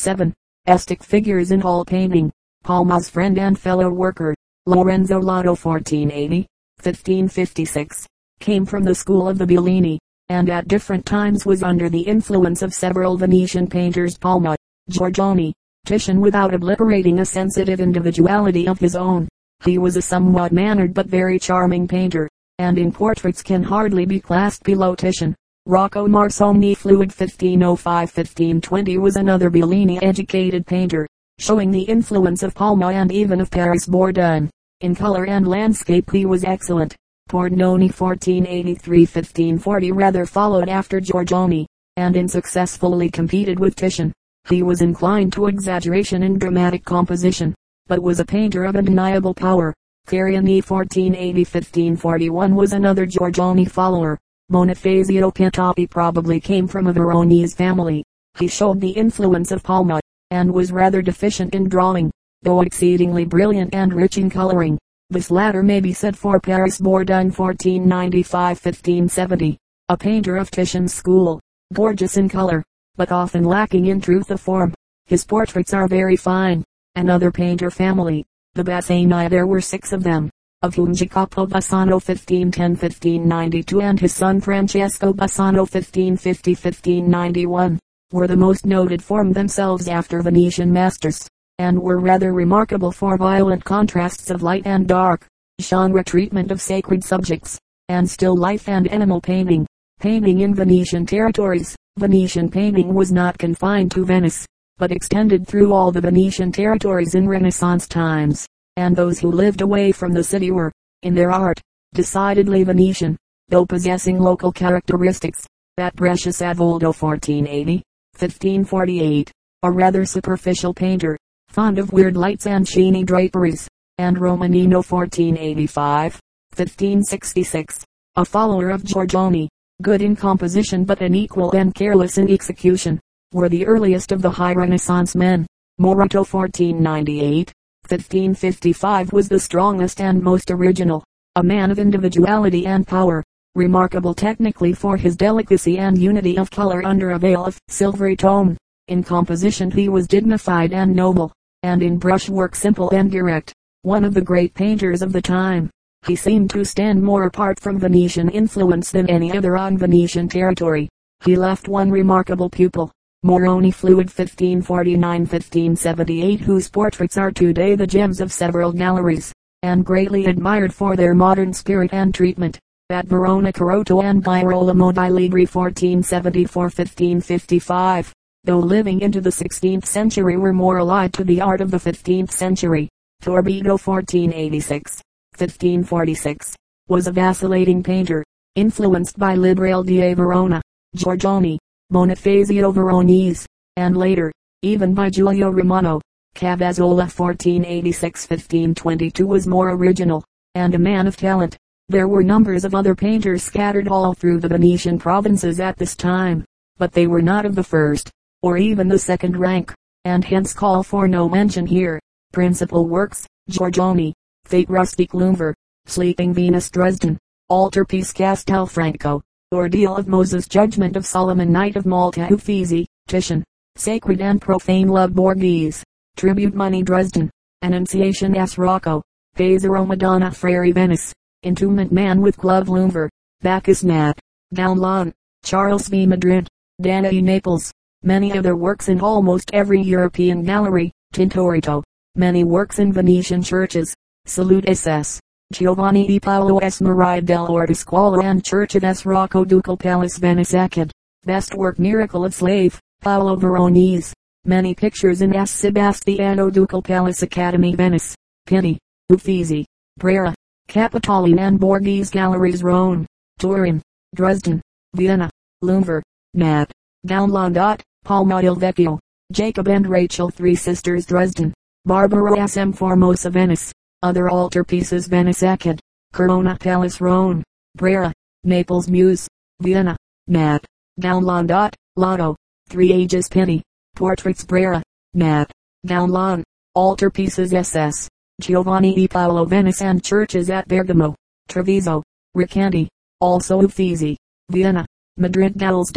7. Estic figures in hall painting. Palma's friend and fellow worker, Lorenzo Lotto 1480, 1556, came from the school of the Bellini, and at different times was under the influence of several Venetian painters Palma, Giorgione, Titian without obliterating a sensitive individuality of his own. He was a somewhat mannered but very charming painter, and in portraits can hardly be classed below Titian. Rocco Marconi Fluid 1505-1520 was another Bellini educated painter, showing the influence of Palma and even of Paris Bourdon. In color and landscape he was excellent. Pordenone 1483-1540 rather followed after Giorgione, and unsuccessfully competed with Titian. He was inclined to exaggeration in dramatic composition, but was a painter of undeniable power. Cariani 1480-1541 was another Giorgione follower. Bonifacio Pintopi probably came from a Veronese family. He showed the influence of Palma, and was rather deficient in drawing, though exceedingly brilliant and rich in coloring. This latter may be said for Paris Bourdon 1495-1570, a painter of Titian's school, gorgeous in color, but often lacking in truth of form. His portraits are very fine. Another painter family, the Bassani there were six of them, of whom Jacopo Bassano 1510-1592 and his son Francesco Bassano 1550-1591, were the most noted form themselves after Venetian masters, and were rather remarkable for violent contrasts of light and dark, genre treatment of sacred subjects, and still life and animal painting. Painting in Venetian territories. Venetian painting was not confined to Venice, but extended through all the Venetian territories in Renaissance times and those who lived away from the city were, in their art, decidedly Venetian, though possessing local characteristics. That precious Avoldo 1480, 1548, a rather superficial painter, fond of weird lights and sheeny draperies, and Romanino 1485, 1566, a follower of Giorgione, good in composition but unequal and careless in execution, were the earliest of the high Renaissance men. Moretto 1498, 1555 was the strongest and most original, a man of individuality and power, remarkable technically for his delicacy and unity of color under a veil of silvery tone. In composition he was dignified and noble, and in brushwork simple and direct, one of the great painters of the time. He seemed to stand more apart from Venetian influence than any other on Venetian territory. He left one remarkable pupil, Moroni Fluid 1549-1578 whose portraits are today the gems of several galleries, and greatly admired for their modern spirit and treatment. At Verona Caroto and Girolamo di Ligri 1474-1555, though living into the 16th century were more allied to the art of the 15th century. Torbido 1486, 1546, was a vacillating painter, influenced by Liberale di Verona, Giorgione, Bonifacio Veronese, and later, even by Giulio Romano. Cavazzola 1486-1522 was more original, and a man of talent. There were numbers of other painters scattered all through the Venetian provinces at this time, but they were not of the first, or even the second rank, and hence call for no mention here. Principal works, Giorgione, Fate Rustic Louvre, Sleeping Venus Dresden, Altarpiece Castelfranco, Ordeal of Moses Judgment of Solomon Knight of Malta Uffizi, Titian, Sacred and Profane Love Borghese, Tribute Money Dresden, Annunciation S. Rocco, Pesaro Madonna Frari Venice, Entombment Man with Glove Louvre, Bacchus Nat, Downlawn, Charles V. Madrid, Danae Naples, many other works in almost every European gallery, Tintoretto, many works in Venetian churches, Salute SS. Giovanni e Paolo S. Maria del Squalo and Church of S. Rocco Ducal Palace Venice Acad. Best work Miracle of Slave, Paolo Veronese. Many pictures in S. Sebastiano Ducal Palace Academy Venice. Pitti, Uffizi, Brera, Capitoline and Borghese Galleries Rome, Turin, Dresden, Vienna, Louvre, Nat, Downlandot, Palma il Vecchio, Jacob and Rachel Three Sisters Dresden, Barbara S. M. Formosa Venice. Other altarpieces Venice Acad, Colonna Palace Rome, Brera, Naples Muse, Vienna, Nat, Downlandot, Lotto, Three Ages Penny, Portraits Brera, Nat, Downlawn, Altarpieces SS, Giovanni e Paolo Venice and churches at Bergamo, Treviso, Recanati, also Uffizi, Vienna, Madrid Gals.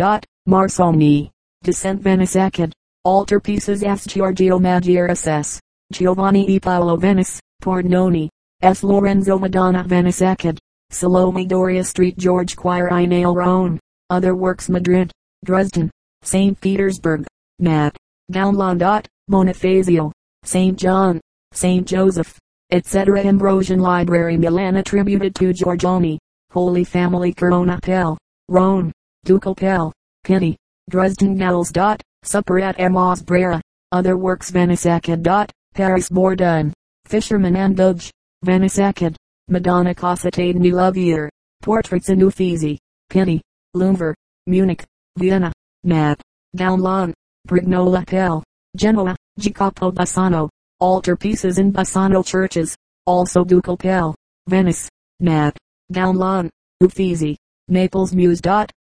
Marconi, Descent Venice Acad, Altarpieces S. Giorgio Maggiaris SS, Giovanni e Paolo Venice, Pordenone. S. Lorenzo Madonna Venice Ecid. Salome Doria Street George Quire Nail Rhone. Other works Madrid, Dresden, St. Petersburg, Nat. Download. Bonifacio, St. John, St. Joseph, etc. Ambrosian Library Milan attributed to Giorgione. Holy Family Colonna Pell, Rhone, Ducal Pell, Penny, Dresden Gals. Supper at Amos Brera. Other works Venice Acad. Paris Bourdon. Fisherman and Doge. Venice Acad. Madonna Cossetade New Lovier. Portraits in Uffizi. Penny. Lumber. Munich. Vienna. Nat. Downlawn. Brignola Pell. Genoa. Jacopo Bassano. Altarpieces in Bassano churches. Also Ducal Pell. Venice. Nat. Downlawn. Uffizi. Naples Muse.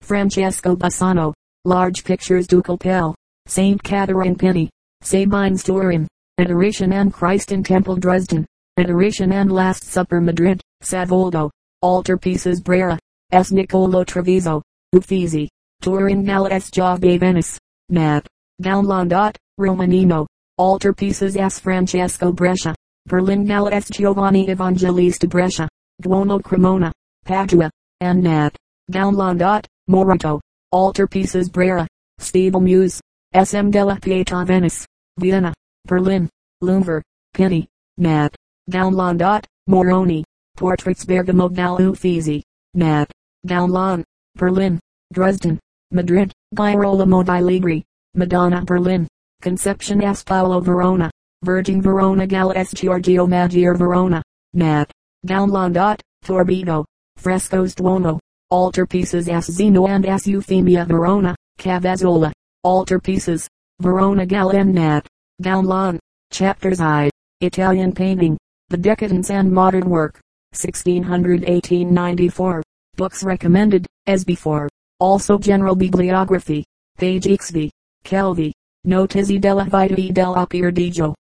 Francesco Bassano. Large pictures Ducal Pell. St. Catherine Penny, Sabines Turin, Adoration and Christ in Temple Dresden, Adoration and Last Supper Madrid, Savoldo, Altarpieces Brera, S. Nicolo Treviso, Uffizi, Turin S. Giove Venice, Nat. Download. Romanino, Altarpieces S. Francesco Brescia, Berlin S. Giovanni Evangelista Brescia, Duomo Cremona, Padua, and Nat. Download. Moretto, Altarpieces Brera, Stable Muse. S.M. della Pieta Venice, Vienna, Berlin, Lumber, Penny, Nat. Download. Moroni, Portraits Bergamo dal Uffizi, Nat. Download. Berlin, Dresden, Madrid, Girolamo di Ligri, Madonna Berlin, Conception S. Paolo Verona, Virgin Verona Gala S. Giorgio Maggiore Verona, Nat. Download. Torbido, Frescoes Duomo, Altarpieces S. Zeno and S. Euphemia Verona, Cavazzola. Altarpieces. Verona Galennat. Downlawn. Chapters I. Italian Painting. The Decadence and Modern Work. 1600-1894. Books recommended, as before. Also general bibliography. Page XV. Calvi. Notizie della vita e dell'opera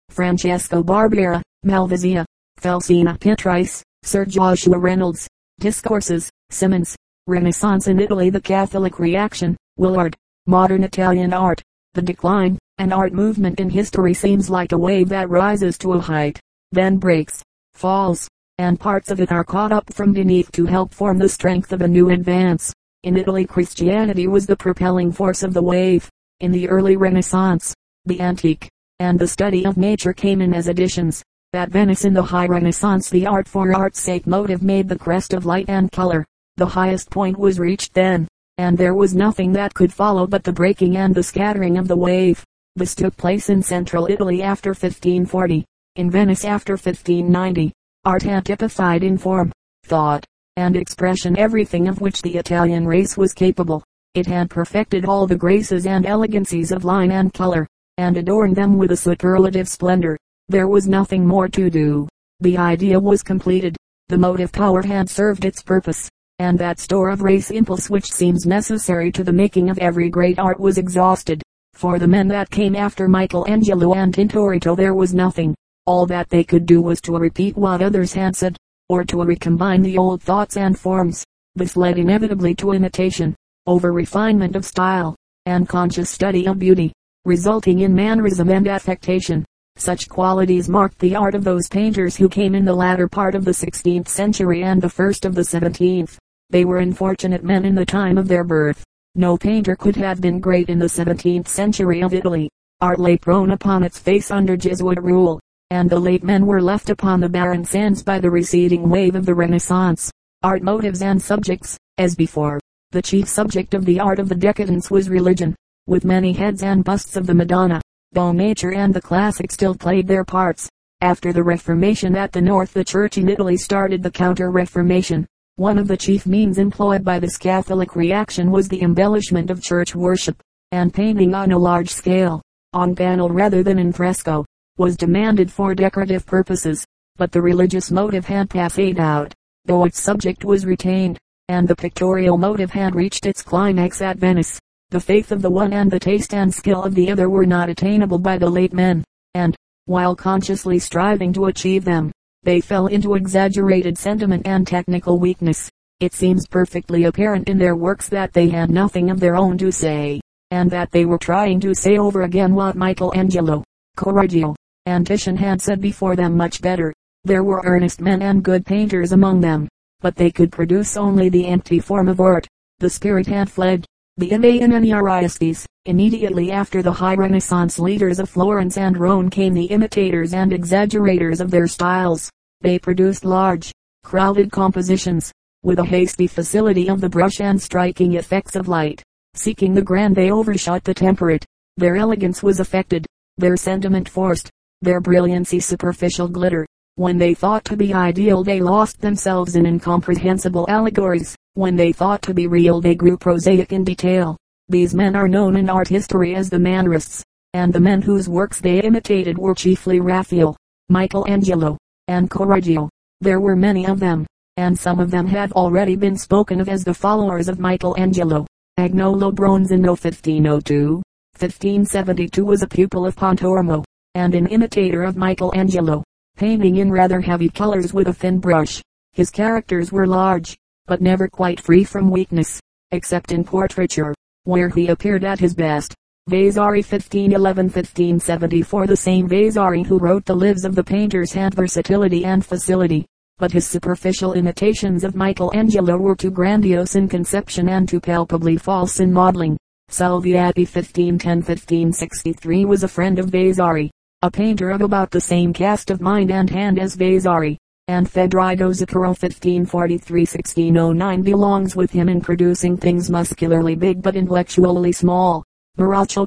Francesco Barbieri, Malvasia. Felsina Pittrice, Sir Joshua Reynolds. Discourses, Symonds. Renaissance in Italy The Catholic Reaction, Willard. Modern Italian art, the decline, and art movement in history seems like a wave that rises to a height, then breaks, falls, and parts of it are caught up from beneath to help form the strength of a new advance. In Italy Christianity was the propelling force of the wave. In the early Renaissance, the antique, and the study of nature came in as additions. At Venice in the High Renaissance the art for art's sake motive made the crest of light and color. The highest point was reached then and there was nothing that could follow but the breaking and the scattering of the wave. This took place in central Italy after 1540, in Venice after 1590. Art had typified in form, thought, and expression everything of which the Italian race was capable. It had perfected all the graces and elegancies of line and color, and adorned them with a superlative splendor. There was nothing more to do. The idea was completed. The motive power had served its purpose and that store of race impulse which seems necessary to the making of every great art was exhausted. For the men that came after Michelangelo and Tintoretto there was nothing. All that they could do was to repeat what others had said, or to recombine the old thoughts and forms. This led inevitably to imitation, over refinement of style, and conscious study of beauty, resulting in mannerism and affectation. Such qualities marked the art of those painters who came in the latter part of the 16th century and the first of the 17th. They were unfortunate men in the time of their birth. No painter could have been great in the 17th century of Italy. Art lay prone upon its face under Jesuit rule, and the late men were left upon the barren sands by the receding wave of the Renaissance. Art motives and subjects, as before. The chief subject of the art of the decadence was religion, with many heads and busts of the Madonna, though nature and the classics still played their parts. After the Reformation at the North the Church in Italy started the Counter-Reformation, one of the chief means employed by this Catholic reaction was the embellishment of church worship, and painting on a large scale, on panel rather than in fresco, was demanded for decorative purposes, but the religious motive had passed out, though its subject was retained, and the pictorial motive had reached its climax at Venice. The faith of the one and the taste and skill of the other were not attainable by the late men, and, while consciously striving to achieve them, they fell into exaggerated sentiment and technical weakness. It seems perfectly apparent in their works that they had nothing of their own to say, and that they were trying to say over again what Michelangelo, Correggio, and Titian had said before them much better. There were earnest men and good painters among them, but they could produce only the empty form of art. The spirit had fled. The and Ariovistes, immediately after the high Renaissance leaders of Florence and Rome came the imitators and exaggerators of their styles. They produced large, crowded compositions, with a hasty facility of the brush and striking effects of light. Seeking the grand they overshot the temperate. Their elegance was affected, their sentiment forced, their brilliancy superficial glitter. When they thought to be ideal they lost themselves in incomprehensible allegories. When they thought to be real they grew prosaic in detail. These men are known in art history as the Mannerists, and the men whose works they imitated were chiefly Raphael, Michelangelo, and Correggio. There were many of them, and some of them have already been spoken of as the followers of Michelangelo. Agnolo Bronzino 1502, 1572 was a pupil of Pontormo, and an imitator of Michelangelo, painting in rather heavy colors with a thin brush. His characters were large, but never quite free from weakness, except in portraiture, where he appeared at his best. Vasari 1511-1574 The same Vasari who wrote the lives of the painters had versatility and facility, but his superficial imitations of Michelangelo were too grandiose in conception and too palpably false in modeling. Salviati 1510-1563 was a friend of Vasari, a painter of about the same cast of mind and hand as Vasari, and Federico Zuccaro 1543-1609 belongs with him in producing things muscularly big but intellectually small. Baroccio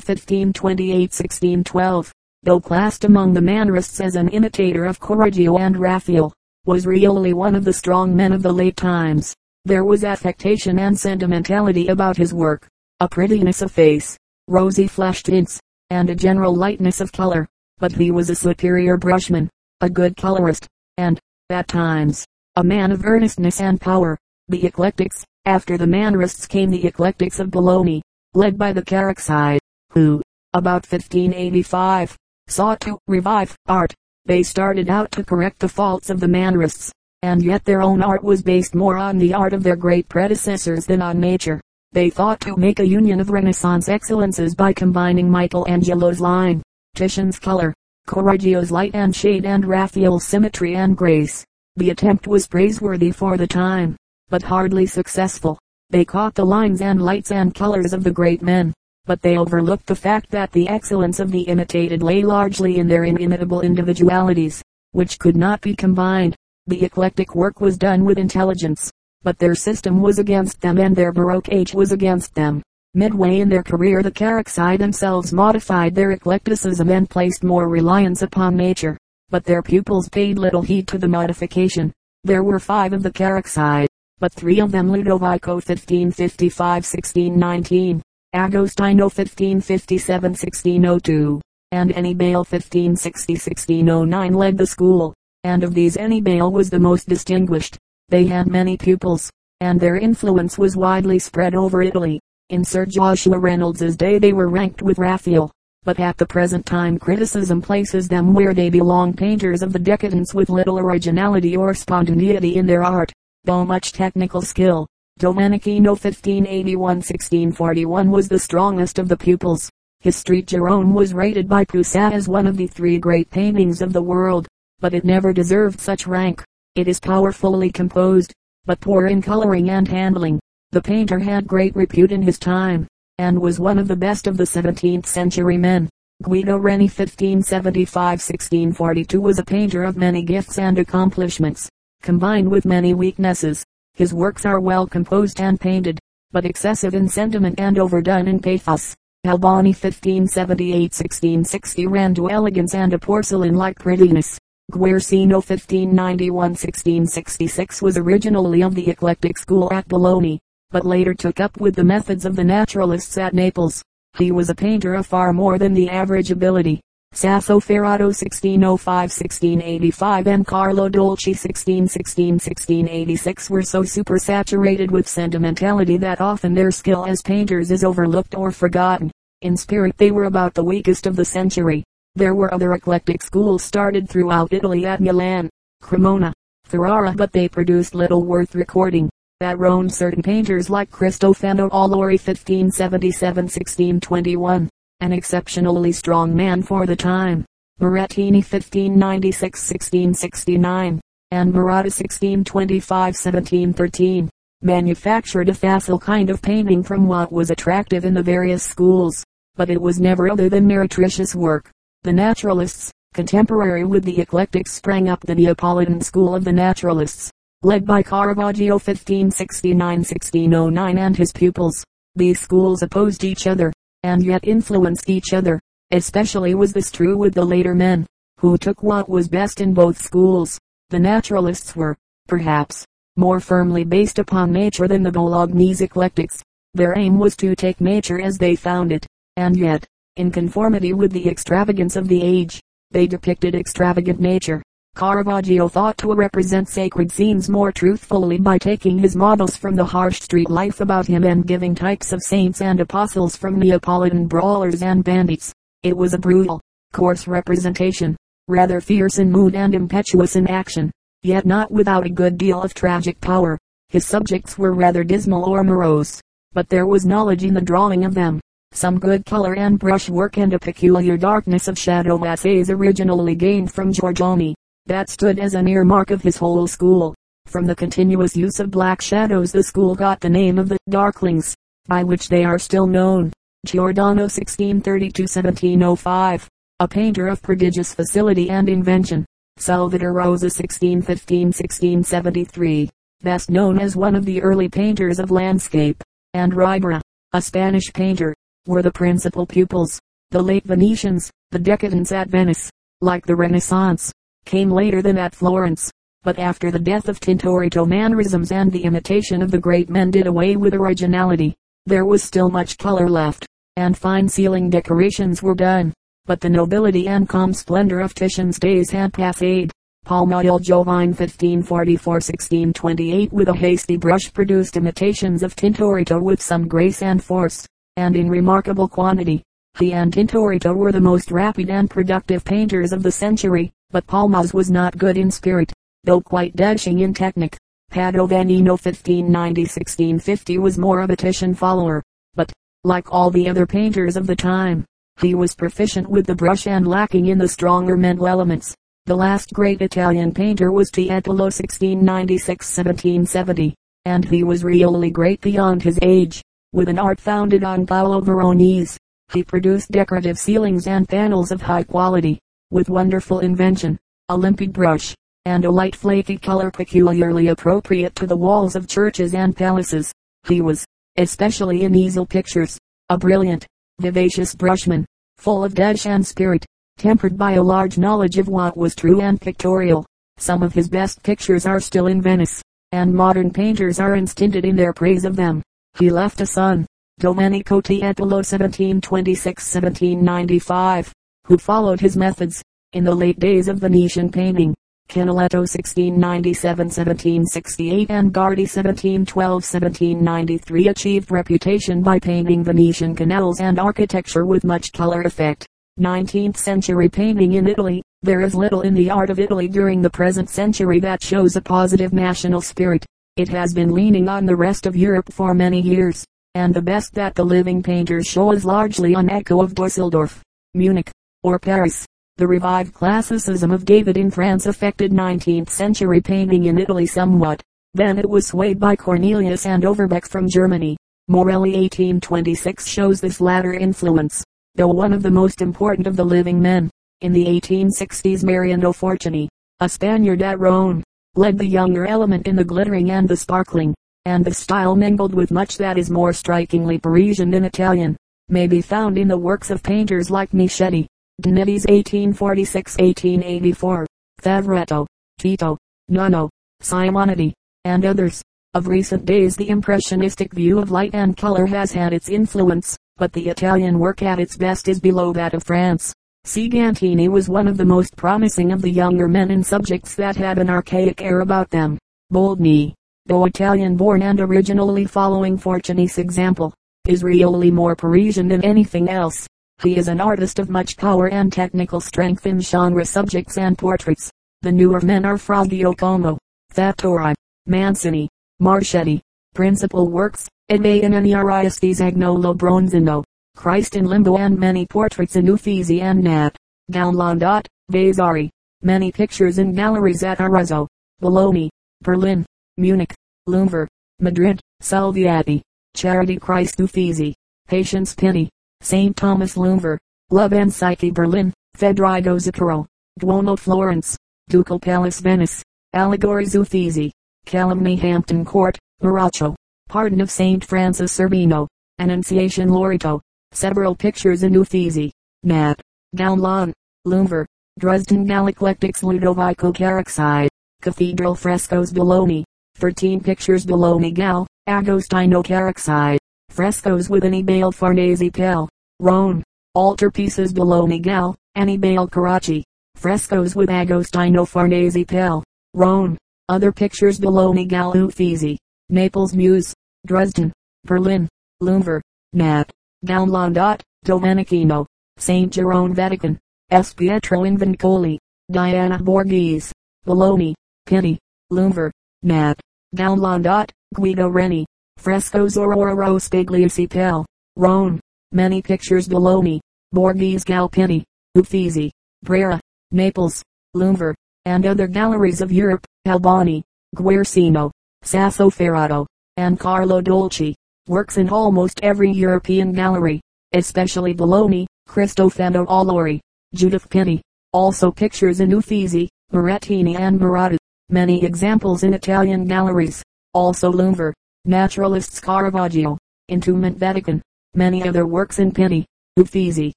1528-1612, though classed among the Mannerists as an imitator of Correggio and Raphael, was really one of the strong men of the late times. There was affectation and sentimentality about his work, a prettiness of face, rosy flesh tints, and a general lightness of color but he was a superior brushman, a good colorist, and, at times, a man of earnestness and power. The eclectics, after the Mannerists came the eclectics of Bologna, led by the Caracci, who, about 1585, sought to revive art. They started out to correct the faults of the Mannerists, and yet their own art was based more on the art of their great predecessors than on nature. They thought to make a union of Renaissance excellences by combining Michelangelo's line Titian's color, Correggio's light and shade and Raphael's symmetry and grace. The attempt was praiseworthy for the time, but hardly successful. They caught the lines and lights and colors of the great men, but they overlooked the fact that the excellence of the imitated lay largely in their inimitable individualities, which could not be combined. The eclectic work was done with intelligence, but their system was against them and their Baroque age was against them. Midway in their career the Caracci themselves modified their eclecticism and placed more reliance upon nature, but their pupils paid little heed to the modification. There were five of the Caracci, but three of them Ludovico 1555-1619, Agostino 1557-1602, and Annibale 1560-1609 led the school, and of these Annibale was the most distinguished. They had many pupils, and their influence was widely spread over Italy. In Sir Joshua Reynolds's day they were ranked with Raphael, but at the present time criticism places them where they belong painters of the decadence with little originality or spontaneity in their art, though much technical skill. Domenichino 1581-1641 was the strongest of the pupils. His Street Jerome was rated by Poussin as one of the three great paintings of the world, but it never deserved such rank. It is powerfully composed, but poor in coloring and handling. The painter had great repute in his time, and was one of the best of the 17th century men. Guido Reni 1575-1642 was a painter of many gifts and accomplishments, combined with many weaknesses. His works are well composed and painted, but excessive in sentiment and overdone in pathos. Albani 1578-1660 ran to elegance and a porcelain-like prettiness. Guercino 1591-1666 was originally of the eclectic school at Bologna but later took up with the methods of the naturalists at Naples. He was a painter of far more than the average ability. Sasso Ferrato 1605-1685 and Carlo Dolci 1616-1686 were so supersaturated with sentimentality that often their skill as painters is overlooked or forgotten. In spirit they were about the weakest of the century. There were other eclectic schools started throughout Italy at Milan, Cremona, Ferrara but they produced little worth recording. That Rome certain painters like Cristofano Allori 1577-1621, an exceptionally strong man for the time, Berrettini 1596-1669, and Maratta 1625-1713, manufactured a facile kind of painting from what was attractive in the various schools, but it was never other than meretricious work. The naturalists, contemporary with the eclectics sprang up the Neapolitan school of the naturalists, led by Caravaggio 1569-1609 and his pupils. These schools opposed each other, and yet influenced each other. Especially was this true with the later men, who took what was best in both schools. The naturalists were, perhaps, more firmly based upon nature than the Bolognese eclectics. Their aim was to take nature as they found it, and yet, in conformity with the extravagance of the age, they depicted extravagant nature. Caravaggio thought to represent sacred scenes more truthfully by taking his models from the harsh street life about him and giving types of saints and apostles from Neapolitan brawlers and bandits. It was a brutal, coarse representation, rather fierce in mood and impetuous in action, yet not without a good deal of tragic power. His subjects were rather dismal or morose, but there was knowledge in the drawing of them, some good color and brushwork and a peculiar darkness of shadow essays originally gained from Giorgione, that stood as an earmark of his whole school. From the continuous use of black shadows the school got the name of the Darklings, by which they are still known. Giordano 1632-1705, a painter of prodigious facility and invention. Salvator Rosa 1615-1673, best known as one of the early painters of landscape, and Ribera, a Spanish painter, were the principal pupils. The late Venetians, the decadents at Venice, like the Renaissance, came later than at Florence. But after the death of Tintoretto mannerisms and the imitation of the great men did away with originality, there was still much color left, and fine ceiling decorations were done. But the nobility and calm splendor of Titian's days had passed. Palma il Giovine 1544-1628 with a hasty brush produced imitations of Tintoretto with some grace and force, and in remarkable quantity. He and Tintoretto were the most rapid and productive painters of the century, but Palma's was not good in spirit, though quite dashing in technique. Padovanino 1590-1650 was more of a Titian follower, but, like all the other painters of the time, he was proficient with the brush and lacking in the stronger mental elements. The last great Italian painter was Tiepolo 1696-1770, and he was really great beyond his age. With an art founded on Paolo Veronese, he produced decorative ceilings and panels of high quality, with wonderful invention, a limpid brush, and a light flaky color peculiarly appropriate to the walls of churches and palaces. He was, especially in easel pictures, a brilliant, vivacious brushman, full of dash and spirit, tempered by a large knowledge of what was true and pictorial. Some of his best pictures are still in Venice, and modern painters are instinted in their praise of them. He left a son, Domenico Tiepolo 1726-1795, who followed his methods, in the late days of Venetian painting. Canaletto 1697-1768 and Guardi 1712-1793 achieved reputation by painting Venetian canals and architecture with much color effect. 19th century painting in Italy. There is little in the art of Italy during the present century that shows a positive national spirit. It has been leaning on the rest of Europe for many years, and the best that the living painters show is largely an echo of Dusseldorf, Munich, or Paris. The revived classicism of David in France affected 19th century painting in Italy somewhat. Then it was swayed by Cornelius and Overbeck from Germany. Morelli 1826 shows this latter influence, though one of the most important of the living men. In the 1860s Mariano Fortuny, a Spaniard at Rome, led the younger element in the glittering and the sparkling, and the style mingled with much that is more strikingly Parisian than Italian, may be found in the works of painters like Michetti, Diniz 1846-1884, Favretto, Tito, Nuno, Simonetti, and others. Of recent days the impressionistic view of light and color has had its influence, but the Italian work at its best is below that of France. Segantini was one of the most promising of the younger men in subjects that had an archaic air about them. Boldini, though Italian born and originally following Fortuny's example, is really more Parisian than anything else. He is an artist of much power and technical strength in genre subjects and portraits. The newer men are Fra Giacomo, Fattori, Mancini, Marchetti, Principal works, Ed Ariastes Agnolo Bronzino, Christ in Limbo and many portraits in Uffizi and Nat. Downlandot, Vasari. Many pictures in galleries at Arezzo, Bologna, Berlin, Munich, Lumber, Madrid, Salviati, Charity Christ Uffizi, Patience Pini, St. Thomas Lumber, Love and Psyche Berlin, Federigo Zuccaro, Duomo Florence, Ducal Palace Venice, Allegories Uffizi, Calumny Hampton Court, Baroccio, Pardon of St. Francis Urbino, Annunciation Loreto, several pictures in Uffizi, Nat, Downlawn, Lumber, Dresden Galaclectics Ludovico Caracci, Cathedral Frescoes Bologna, 13 pictures Bologna Gal, Agostino Caracci, frescoes with Annibale Farnese Pell, Rome, altarpieces Bologna Gal, Annibale Carracci, frescoes with Agostino Farnese Pell, Rome, other pictures Bologna Gal Uffizi, Naples Muse, Dresden, Berlin, Lumber, Nat, Downlandot, Domenichino, St. Jerome Vatican, S. Pietro Invincoli, Diana Borghese, Bologna, Pitti, Lumber, Nat, Downlandot, Guido Reni, Frescoes Aurora Spigliusi Pell, Rome, many pictures Bologna, Borghese Galpini, Uffizi, Brera, Naples, Lumber, and other galleries of Europe, Albani, Guercino, Sassoferrato, and Carlo Dolci works in almost every European gallery, especially Bologna, Cristofano Allori, Judith Pitti. Also pictures in Uffizi, Berrettini and Maratta. Many examples in Italian galleries. Also Lumber, Naturalists Caravaggio, Entombment Vatican. Many other works in Pitti, Uffizi,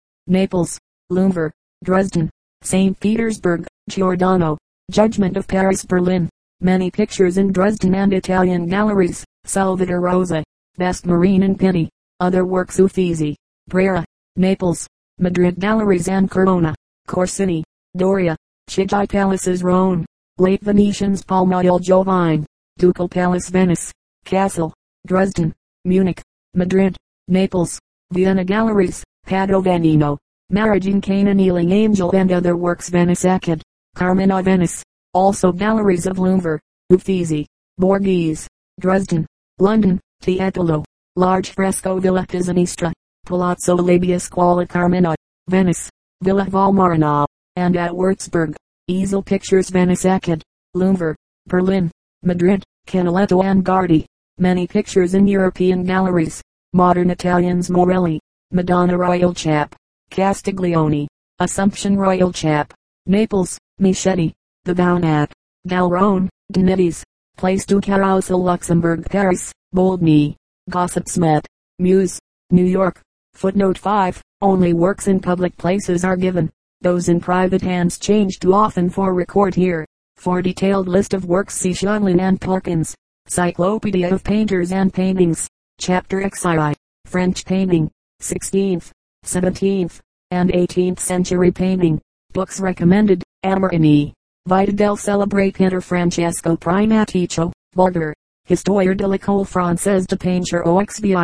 Naples, Lumber, Dresden, St. Petersburg, Giordano, Judgment of Paris Berlin. Many pictures in Dresden and Italian galleries. Salvator Rosa, Best Marine and Pitti. Other works Uffizi, Brera, Naples, Madrid Galleries and Colonna, Corsini, Doria, Chigi Palaces Rome, Late Venetians Palma il Giovine, Ducal Palace Venice, Castle, Dresden, Munich, Madrid, Naples, Vienna Galleries, Padovanino, Marriage in Cana Kneeling Angel and other works Venice Acad, Carmina Venice, also galleries of Louvre, Uffizi, Borghese, Dresden, London, Tiepolo, large fresco Villa Pisanistra, Palazzo Labia Scuola Carmina, Venice, Villa Valmarana, and at Würzburg, easel pictures Venice Acad, Louvre, Berlin, Madrid, Canaletto and Guardi, many pictures in European galleries, modern Italians Morelli, Madonna Royal Chap, Castiglione, Assumption Royal Chap, Naples, Michetti, the Baunat, Galrone, Donettis, Place du Carrousel Luxembourg Paris, Boldini, Gossip Smith, Muse, New York. Footnote 5. Only works in public places are given. Those in private hands change too often for record here. For detailed list of works see Champlin and Perkins. Cyclopedia of Painters and Paintings. Chapter XI. French Painting. 16th, 17th, and 18th century painting. Books recommended. Amorini. Vita del Celebre Pinter Francesco Primaticcio. Border. Histoire de l'école française de peinture au xvi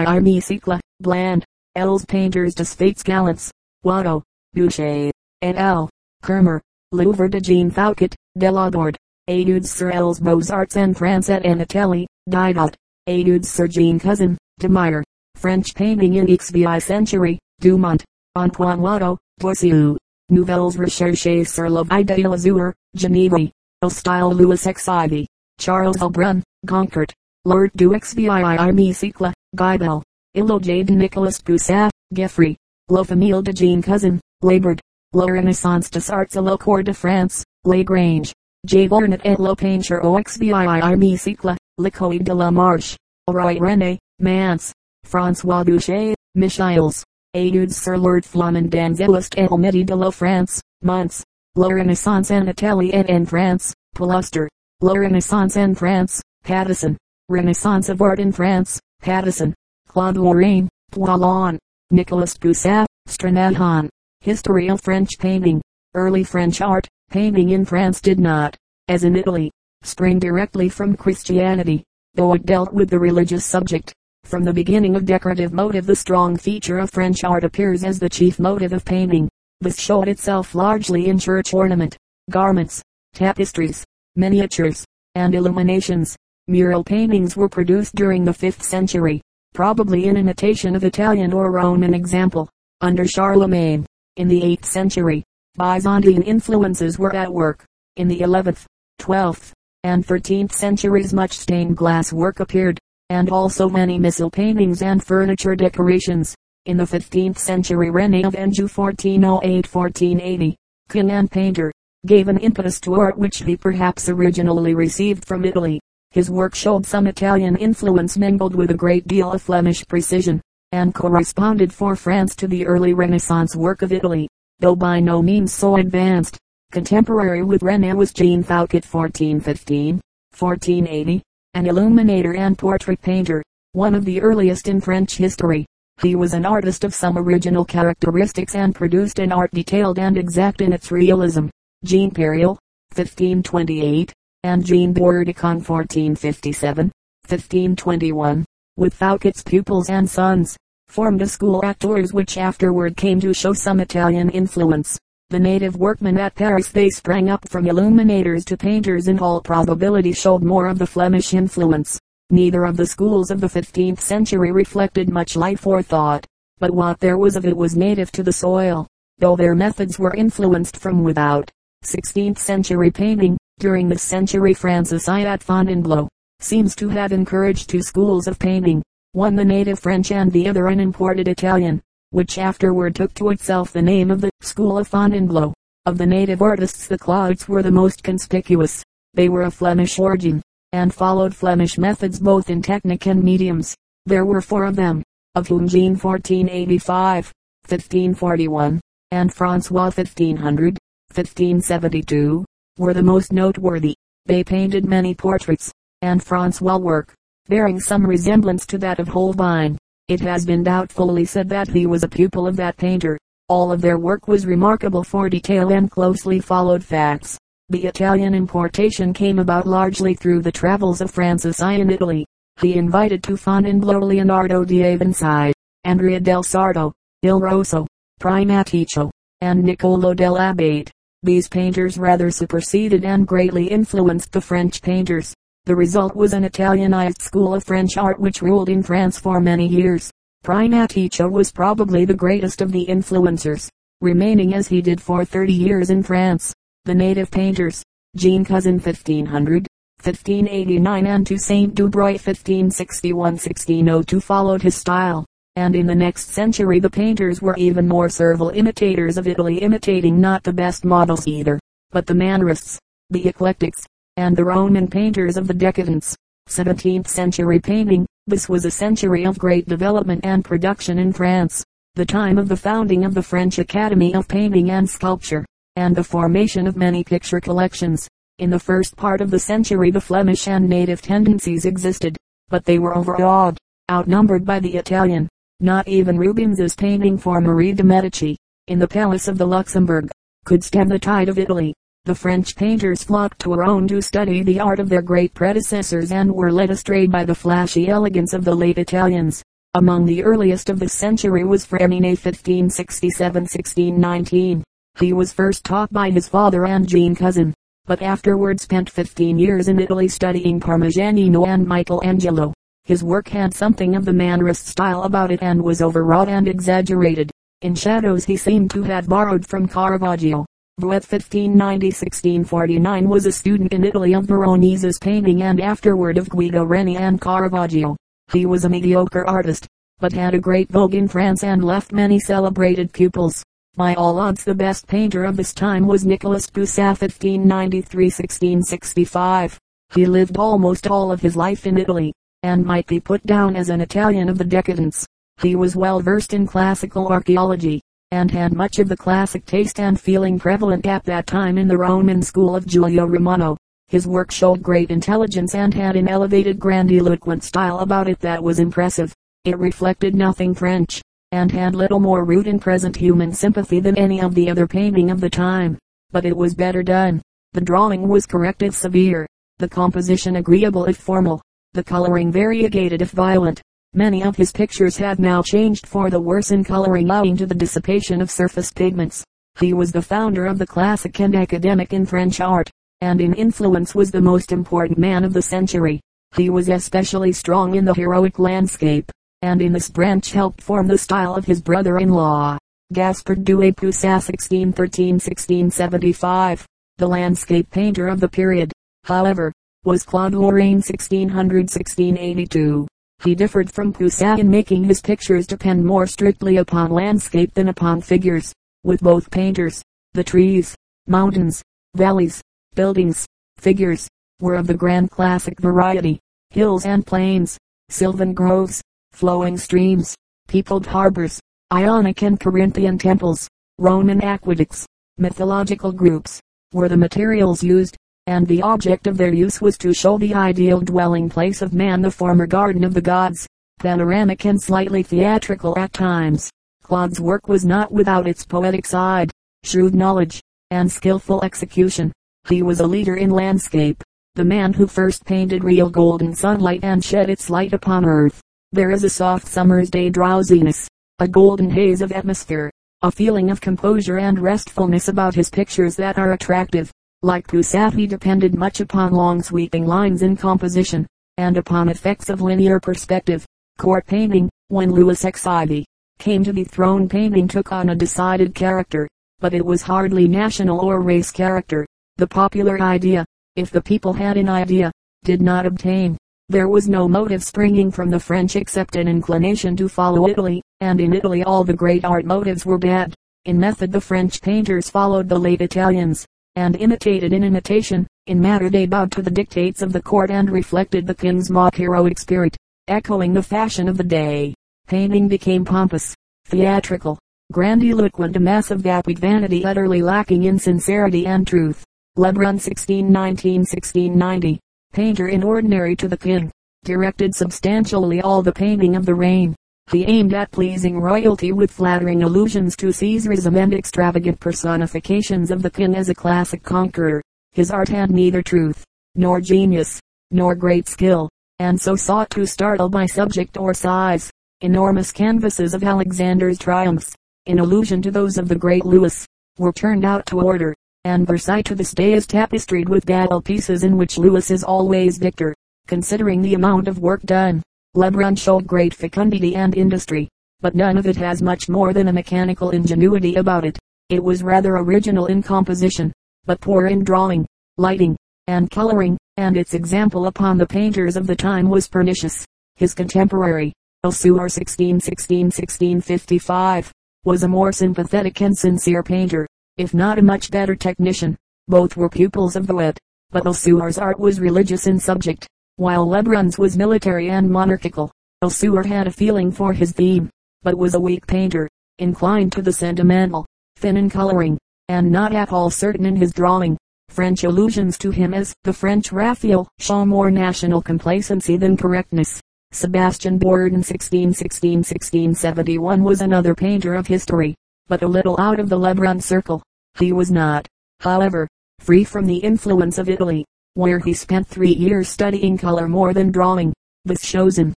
Bland. Els Painters des Fates Gallants. Watteau. Boucher. et al. Kermer. Louvre de Jean Fouquet. Delaborde. Etudes sur els Beaux-Arts en Français en Italie. Didot. Etudes sur Jean Cousin. De Meyer. French Painting in XVI Century. Dumont. Antoine Watteau. Boissieu. Nouvelles recherches sur la vie de l'azur. Geneva. Au style Louis XIV. Charles Lebrun. Goncourt. Lord du XVI Armicycle. Guibel. Illoge de Nicolas Poussin. Geoffrey. La Famille de Jean Cousin. Laborde. La Renaissance des Arts à la Cour de France. Lagrange. J. Barnett et le peinture au XVI Armicycle. Lecoy de la Marche. Roy René. Mance. François Boucher. Michels. Etudes sur l'art flamand dans et Midi de la France. Months. La Renaissance en Italie et en France. Palustre. La Renaissance en France. Pattison. Renaissance of Art in France. Pattison. Claude Lorraine. Poilon. Nicolas Poussin. Stranahan. History of French Painting. Early French art, painting in France did not, as in Italy, spring directly from Christianity, though it dealt with the religious subject. From the beginning of decorative motive the strong feature of French art appears as the chief motive of painting. This showed itself largely in church ornament, garments, tapestries, miniatures, and illuminations. Mural paintings were produced during the 5th century, probably in imitation of Italian or Roman example. Under Charlemagne, in the 8th century, Byzantine influences were at work. In the 11th, 12th, and 13th centuries much stained glass work appeared, and also many missal paintings and furniture decorations. In the 15th century René of Anjou 1408-1480, king painter, gave an impetus to art which he perhaps originally received from Italy. His work showed some Italian influence mingled with a great deal of Flemish precision, and corresponded for France to the early Renaissance work of Italy though by no means so advanced. Contemporary with René was Jean Fouquet 1415, 1480, an illuminator and portrait painter, one of the earliest in French history. He was an artist of some original characteristics and produced an art detailed and exact in its realism. Jean Périel, 1528, and Jean Bourdichon 1457, 1521, with Fouquet's pupils and sons, formed a school at Tours which afterward came to show some Italian influence. The native workmen at Paris they sprang up from illuminators to painters in all probability showed more of the Flemish influence. Neither of the schools of the 15th century reflected much life or thought, but what there was of it was native to the soil, though their methods were influenced from without. 16th century painting, during this century Francis I at Fontainebleau, seems to have encouraged two schools of painting, one the native French and the other an imported Italian, which afterward took to itself the name of the School of Fontainebleau. Of the native artists the Clouets were the most conspicuous. They were of Flemish origin, and followed Flemish methods both in technique and mediums. There were four of them, of whom Jean 1485, 1541, and Francois 1500, 1572, were the most noteworthy. They painted many portraits, and Francois work, bearing some resemblance to that of Holbein. It has been doubtfully said that he was a pupil of that painter. All of their work was remarkable for detail and closely followed facts. The Italian importation came about largely through the travels of Francis I in Italy. He invited Fontainebleau Leonardo da Vinci, Andrea del Sarto, Il Rosso, Primaticcio, and Niccolo dell'Abate. These painters rather superseded and greatly influenced the French painters. The result was an Italianized school of French art which ruled in France for many years. Primaticcio was probably the greatest of the influencers, remaining as he did for 30 years in France. The native painters, Jean Cousin 1500, 1589 and Toussaint Dubreuil 1561-1602 followed his style, and in the next century the painters were even more servile imitators of Italy imitating not the best models either, but the Mannerists, the Eclectics, and the Roman painters of the Decadence. 17th century painting. This was a century of great development and production in France. The time of the founding of the French Academy of Painting and Sculpture, and the formation of many picture collections. In the first part of the century the Flemish and native tendencies existed, but they were overawed, outnumbered by the Italian. Not even Rubens's painting for Marie de Medici, in the Palace of the Luxembourg, could stem the tide of Italy. The French painters flocked to Rome to study the art of their great predecessors and were led astray by the flashy elegance of the late Italians. Among the earliest of this century was Fréminet 1567-1619. He was first taught by his father and Jean Cousin, but afterward spent 15 years in Italy studying Parmigianino and Michelangelo. His work had something of the Mannerist style about it and was overwrought and exaggerated. In shadows he seemed to have borrowed from Caravaggio. Vouet 1590-1649 was a student in Italy of Veronese's painting and afterward of Guido Reni and Caravaggio. He was a mediocre artist, but had a great vogue in France and left many celebrated pupils. By all odds the best painter of this time was Nicolas Poussin 1593-1665. He lived almost all of his life in Italy, and might be put down as an Italian of the decadence. He was well versed in classical archaeology, and had much of the classic taste and feeling prevalent at that time in the Roman school of Giulio Romano. His work showed great intelligence and had an elevated grandiloquent style about it that was impressive. It reflected nothing French, and had little more root in present human sympathy than any of the other painting of the time. But it was better done. The drawing was correct if severe, the composition agreeable if formal, the coloring variegated if violent, Many of his pictures have now changed for the worse in coloring owing to the dissipation of surface pigments. He was the founder of the classic and academic in French art, and in influence was the most important man of the century. He was especially strong in the heroic landscape, and in this branch helped form the style of his brother-in-law, Gaspard Douay Poussin 1613-1675. The landscape painter of the period, however, was Claude Lorraine 1600-1682. He differed from Poussin in making his pictures depend more strictly upon landscape than upon figures. With both painters, the trees, mountains, valleys, buildings, figures, were of the grand classic variety. Hills and plains, sylvan groves, flowing streams, peopled harbors, Ionic and Corinthian temples, Roman aqueducts, mythological groups, were the materials used, and the object of their use was to show the ideal dwelling place of man the former garden of the gods, panoramic and slightly theatrical at times. Claude's work was not without its poetic side, shrewd knowledge, and skillful execution. He was a leader in landscape, the man who first painted real golden sunlight and shed its light upon earth. There is a soft summer's day drowsiness, a golden haze of atmosphere, a feeling of composure and restfulness about his pictures that are attractive. Like Poussin he depended much upon long sweeping lines in composition, and upon effects of linear perspective. Court painting, when Louis XIV came to the throne painting took on a decided character, but it was hardly national or race character. The popular idea, if the people had an idea, did not obtain. There was no motive springing from the French except an inclination to follow Italy, and in Italy all the great art motives were bad. In method the French painters followed the late Italians, and imitated in imitation. In matter they bowed to the dictates of the court and reflected the king's mock heroic spirit, echoing the fashion of the day. Painting became pompous, theatrical, grandiloquent a mass of vapid vanity utterly lacking in sincerity and truth. Lebrun 1619-1690 painter in ordinary to the king, directed substantially all the painting of the reign. He aimed at pleasing royalty with flattering allusions to Caesarism and extravagant personifications of the king as a classic conqueror. His art had neither truth, nor genius, nor great skill, and so sought to startle by subject or size. Enormous canvases of Alexander's triumphs, in allusion to those of the great Louis, were turned out to order and Versailles to this day is tapestried with battle pieces in which Louis is always victor. Considering the amount of work done, Lebrun showed great fecundity and industry, but none of it has much more than a mechanical ingenuity about it. It was rather original in composition, but poor in drawing, lighting, and coloring, and its example upon the painters of the time was pernicious. His contemporary, Lesueur 1616-1655, was a more sympathetic and sincere painter if not a much better technician. Both were pupils of the Vouet, but Lesueur's art was religious in subject, while Lebrun's was military and monarchical. Lesueur had a feeling for his theme, but was a weak painter, inclined to the sentimental, thin in coloring, and not at all certain in his drawing. French allusions to him as the French Raphael show more national complacency than correctness. Sebastian Bourdon 1616-1671 was another painter of history, but a little out of the Lebrun circle. He was not, however, free from the influence of Italy, where he spent three years studying color more than drawing. This shows him,